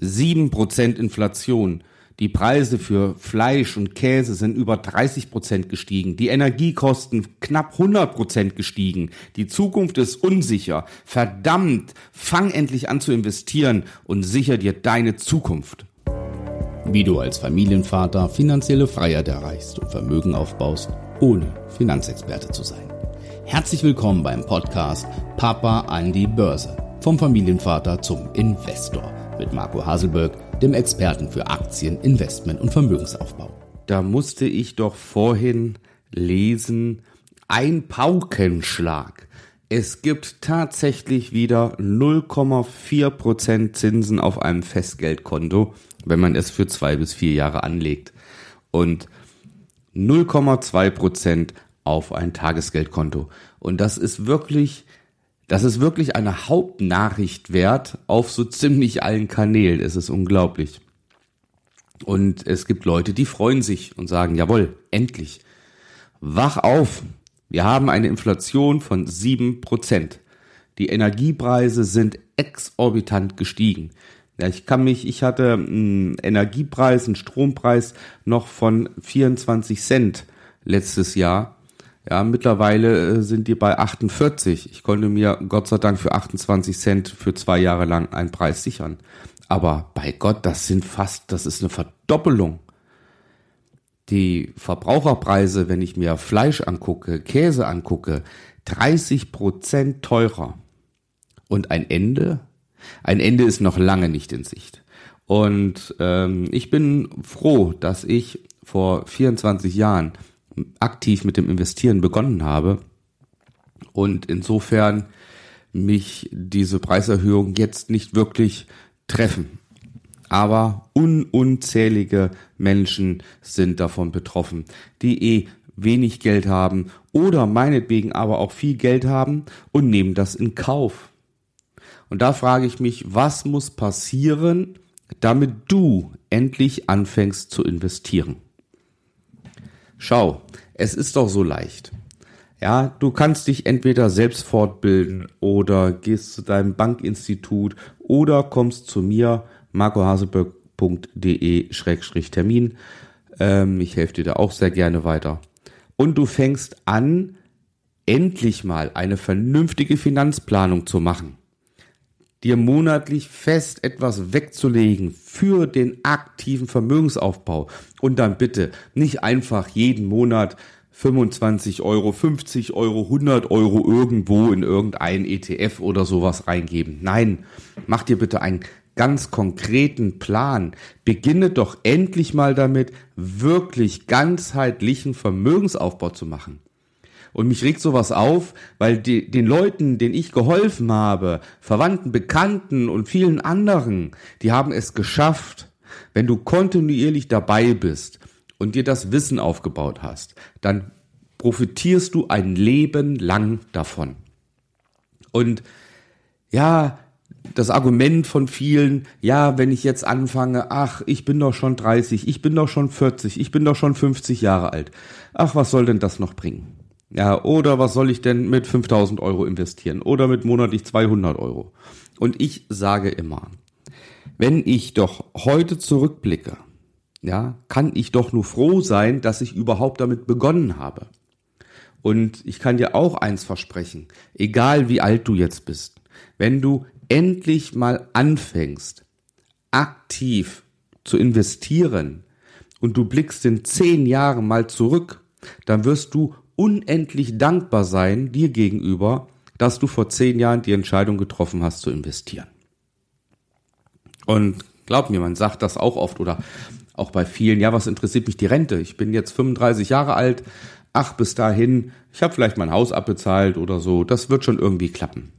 7% Inflation. Die Preise für Fleisch und Käse sind über 30 Prozent gestiegen. Die Energiekosten knapp 100 Prozent gestiegen. Die Zukunft ist unsicher. Verdammt, fang endlich an zu investieren und sicher dir deine Zukunft. Wie du als Familienvater finanzielle Freiheit erreichst und Vermögen aufbaust, ohne Finanzexperte zu sein. Herzlich willkommen beim Podcast Papa an die Börse. Vom Familienvater zum Investor mit Marco Haselberg dem Experten für Aktien, Investment und Vermögensaufbau. Da musste ich doch vorhin lesen, ein Paukenschlag. Es gibt tatsächlich wieder 0,4% Zinsen auf einem Festgeldkonto, wenn man es für zwei bis vier Jahre anlegt. Und 0,2% auf ein Tagesgeldkonto. Und das ist wirklich das ist wirklich eine Hauptnachricht wert auf so ziemlich allen Kanälen. Es ist unglaublich. Und es gibt Leute, die freuen sich und sagen, jawohl, endlich. Wach auf. Wir haben eine Inflation von sieben Prozent. Die Energiepreise sind exorbitant gestiegen. Ja, ich kann mich, ich hatte einen Energiepreis, einen Strompreis noch von 24 Cent letztes Jahr ja, mittlerweile äh, sind die bei 48. Ich konnte mir Gott sei Dank für 28 Cent für zwei Jahre lang einen Preis sichern. Aber bei Gott, das sind fast, das ist eine Verdoppelung. Die Verbraucherpreise, wenn ich mir Fleisch angucke, Käse angucke, 30 Prozent teurer. Und ein Ende? Ein Ende ist noch lange nicht in Sicht. Und ähm, ich bin froh, dass ich vor 24 Jahren aktiv mit dem Investieren begonnen habe und insofern mich diese Preiserhöhung jetzt nicht wirklich treffen. Aber un unzählige Menschen sind davon betroffen, die eh wenig Geld haben oder meinetwegen aber auch viel Geld haben und nehmen das in Kauf. Und da frage ich mich, was muss passieren, damit du endlich anfängst zu investieren? Schau, es ist doch so leicht. Ja, du kannst dich entweder selbst fortbilden oder gehst zu deinem Bankinstitut oder kommst zu mir, marcohaselberg.de-termin. Ähm, ich helfe dir da auch sehr gerne weiter. Und du fängst an, endlich mal eine vernünftige Finanzplanung zu machen dir monatlich fest etwas wegzulegen für den aktiven Vermögensaufbau und dann bitte nicht einfach jeden Monat 25 Euro, 50 Euro, 100 Euro irgendwo in irgendein ETF oder sowas reingeben. Nein, mach dir bitte einen ganz konkreten Plan. Beginne doch endlich mal damit, wirklich ganzheitlichen Vermögensaufbau zu machen. Und mich regt sowas auf, weil die, den Leuten, denen ich geholfen habe, Verwandten, Bekannten und vielen anderen, die haben es geschafft, wenn du kontinuierlich dabei bist und dir das Wissen aufgebaut hast, dann profitierst du ein Leben lang davon. Und ja, das Argument von vielen, ja, wenn ich jetzt anfange, ach, ich bin doch schon 30, ich bin doch schon 40, ich bin doch schon 50 Jahre alt. Ach, was soll denn das noch bringen? Ja, oder was soll ich denn mit 5000 Euro investieren? Oder mit monatlich 200 Euro? Und ich sage immer, wenn ich doch heute zurückblicke, ja, kann ich doch nur froh sein, dass ich überhaupt damit begonnen habe. Und ich kann dir auch eins versprechen, egal wie alt du jetzt bist, wenn du endlich mal anfängst, aktiv zu investieren und du blickst in zehn Jahren mal zurück, dann wirst du unendlich dankbar sein dir gegenüber, dass du vor zehn Jahren die Entscheidung getroffen hast zu investieren. Und glaub mir, man sagt das auch oft oder auch bei vielen, ja, was interessiert mich die Rente? Ich bin jetzt 35 Jahre alt, ach, bis dahin, ich habe vielleicht mein Haus abbezahlt oder so, das wird schon irgendwie klappen.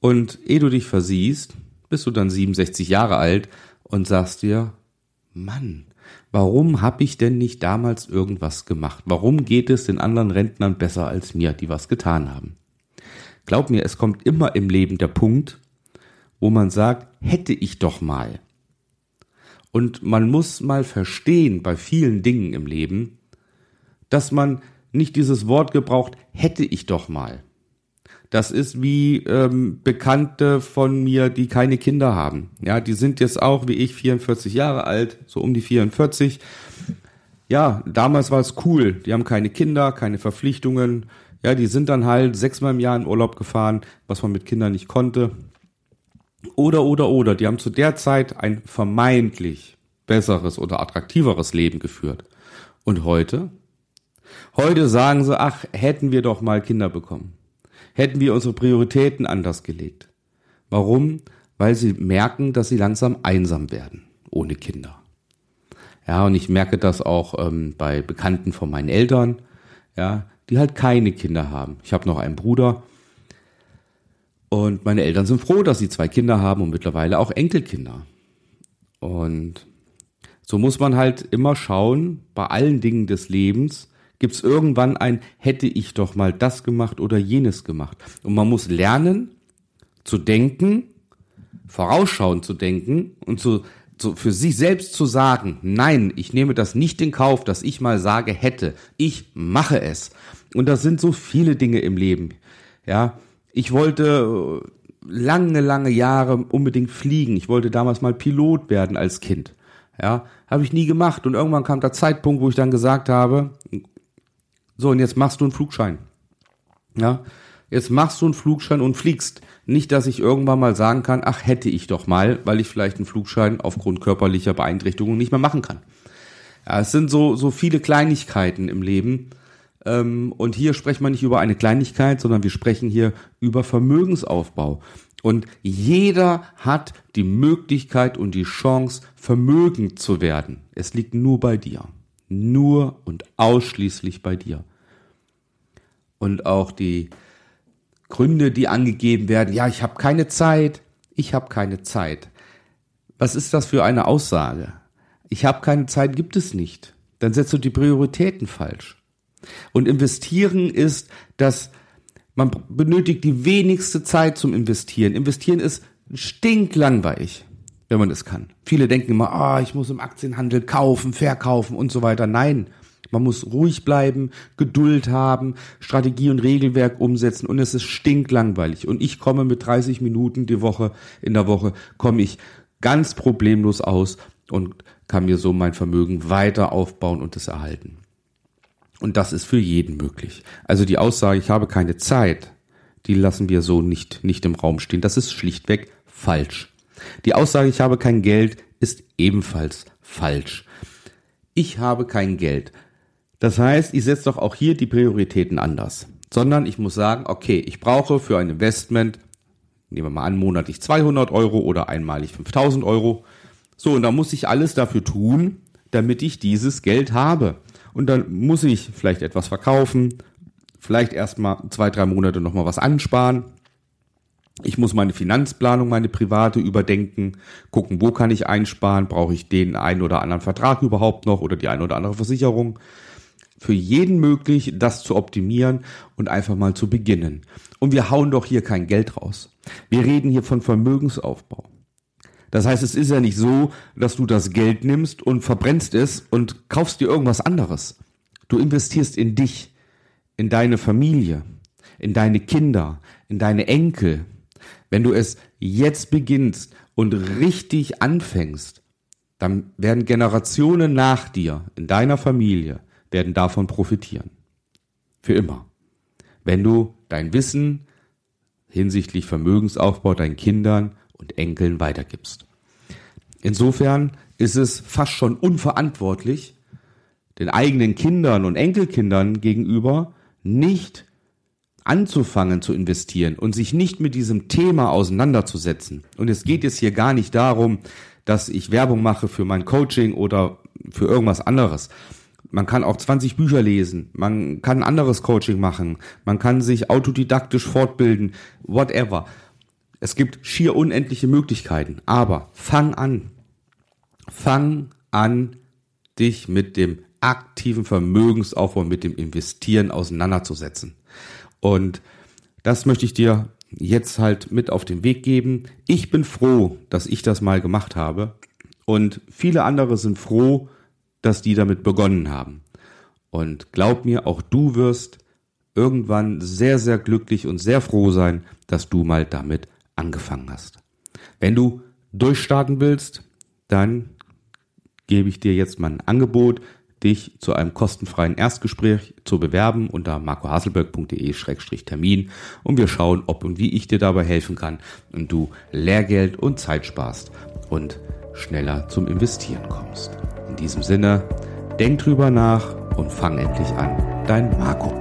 Und ehe du dich versiehst, bist du dann 67 Jahre alt und sagst dir, Mann, warum habe ich denn nicht damals irgendwas gemacht? Warum geht es den anderen Rentnern besser als mir, die was getan haben? Glaub mir, es kommt immer im Leben der Punkt, wo man sagt, hätte ich doch mal. Und man muss mal verstehen bei vielen Dingen im Leben, dass man nicht dieses Wort gebraucht, hätte ich doch mal. Das ist wie ähm, Bekannte von mir, die keine Kinder haben. Ja, die sind jetzt auch wie ich 44 Jahre alt, so um die 44. Ja, damals war es cool. Die haben keine Kinder, keine Verpflichtungen. Ja, die sind dann halt sechsmal im Jahr in Urlaub gefahren, was man mit Kindern nicht konnte. Oder, oder, oder. Die haben zu der Zeit ein vermeintlich besseres oder attraktiveres Leben geführt. Und heute? Heute sagen sie, ach, hätten wir doch mal Kinder bekommen. Hätten wir unsere Prioritäten anders gelegt. Warum? Weil sie merken, dass sie langsam einsam werden ohne Kinder. Ja, und ich merke das auch ähm, bei Bekannten von meinen Eltern, ja, die halt keine Kinder haben. Ich habe noch einen Bruder und meine Eltern sind froh, dass sie zwei Kinder haben und mittlerweile auch Enkelkinder. Und so muss man halt immer schauen, bei allen Dingen des Lebens, gibt es irgendwann ein, hätte ich doch mal das gemacht oder jenes gemacht. Und man muss lernen zu denken, vorausschauend zu denken und zu, zu, für sich selbst zu sagen, nein, ich nehme das nicht in Kauf, dass ich mal sage hätte, ich mache es. Und das sind so viele Dinge im Leben. Ja, ich wollte äh, lange, lange Jahre unbedingt fliegen. Ich wollte damals mal Pilot werden als Kind. Ja, habe ich nie gemacht. Und irgendwann kam der Zeitpunkt, wo ich dann gesagt habe, so, und jetzt machst du einen Flugschein. Ja, jetzt machst du einen Flugschein und fliegst. Nicht, dass ich irgendwann mal sagen kann, ach, hätte ich doch mal, weil ich vielleicht einen Flugschein aufgrund körperlicher Beeinträchtigungen nicht mehr machen kann. Ja, es sind so, so viele Kleinigkeiten im Leben. Ähm, und hier sprechen wir nicht über eine Kleinigkeit, sondern wir sprechen hier über Vermögensaufbau. Und jeder hat die Möglichkeit und die Chance, vermögend zu werden. Es liegt nur bei dir. Nur und ausschließlich bei dir. Und auch die Gründe, die angegeben werden, ja, ich habe keine Zeit, ich habe keine Zeit. Was ist das für eine Aussage? Ich habe keine Zeit gibt es nicht. Dann setzt du die Prioritäten falsch. Und investieren ist dass man benötigt die wenigste Zeit zum Investieren. Investieren ist stinklangweilig, wenn man es kann. Viele denken immer, ah, oh, ich muss im Aktienhandel kaufen, verkaufen und so weiter. Nein, man muss ruhig bleiben, Geduld haben, Strategie und Regelwerk umsetzen und es ist stinklangweilig. Und ich komme mit 30 Minuten die Woche, in der Woche, komme ich ganz problemlos aus und kann mir so mein Vermögen weiter aufbauen und es erhalten. Und das ist für jeden möglich. Also die Aussage, ich habe keine Zeit, die lassen wir so nicht, nicht im Raum stehen. Das ist schlichtweg falsch. Die Aussage, ich habe kein Geld, ist ebenfalls falsch. Ich habe kein Geld. Das heißt, ich setze doch auch hier die Prioritäten anders. Sondern ich muss sagen, okay, ich brauche für ein Investment, nehmen wir mal an, monatlich 200 Euro oder einmalig 5000 Euro. So, und da muss ich alles dafür tun, damit ich dieses Geld habe. Und dann muss ich vielleicht etwas verkaufen, vielleicht erstmal zwei, drei Monate nochmal was ansparen. Ich muss meine Finanzplanung, meine private überdenken, gucken, wo kann ich einsparen, brauche ich den einen oder anderen Vertrag überhaupt noch oder die eine oder andere Versicherung. Für jeden möglich, das zu optimieren und einfach mal zu beginnen. Und wir hauen doch hier kein Geld raus. Wir reden hier von Vermögensaufbau. Das heißt, es ist ja nicht so, dass du das Geld nimmst und verbrennst es und kaufst dir irgendwas anderes. Du investierst in dich, in deine Familie, in deine Kinder, in deine Enkel. Wenn du es jetzt beginnst und richtig anfängst, dann werden Generationen nach dir in deiner Familie werden davon profitieren. Für immer. Wenn du dein Wissen hinsichtlich Vermögensaufbau deinen Kindern und Enkeln weitergibst. Insofern ist es fast schon unverantwortlich, den eigenen Kindern und Enkelkindern gegenüber nicht anzufangen zu investieren und sich nicht mit diesem Thema auseinanderzusetzen. Und es geht jetzt hier gar nicht darum, dass ich Werbung mache für mein Coaching oder für irgendwas anderes. Man kann auch 20 Bücher lesen, man kann anderes Coaching machen, man kann sich autodidaktisch fortbilden, whatever. Es gibt schier unendliche Möglichkeiten, aber fang an. Fang an, dich mit dem aktiven Vermögensaufbau, mit dem Investieren auseinanderzusetzen. Und das möchte ich dir jetzt halt mit auf den Weg geben. Ich bin froh, dass ich das mal gemacht habe. Und viele andere sind froh, dass die damit begonnen haben. Und glaub mir, auch du wirst irgendwann sehr, sehr glücklich und sehr froh sein, dass du mal damit angefangen hast. Wenn du durchstarten willst, dann gebe ich dir jetzt mal ein Angebot, dich zu einem kostenfreien Erstgespräch zu bewerben unter marcohaselberg.de-termin und wir schauen, ob und wie ich dir dabei helfen kann und du Lehrgeld und Zeit sparst und schneller zum Investieren kommst. In diesem Sinne, denk drüber nach und fang endlich an. Dein Marco.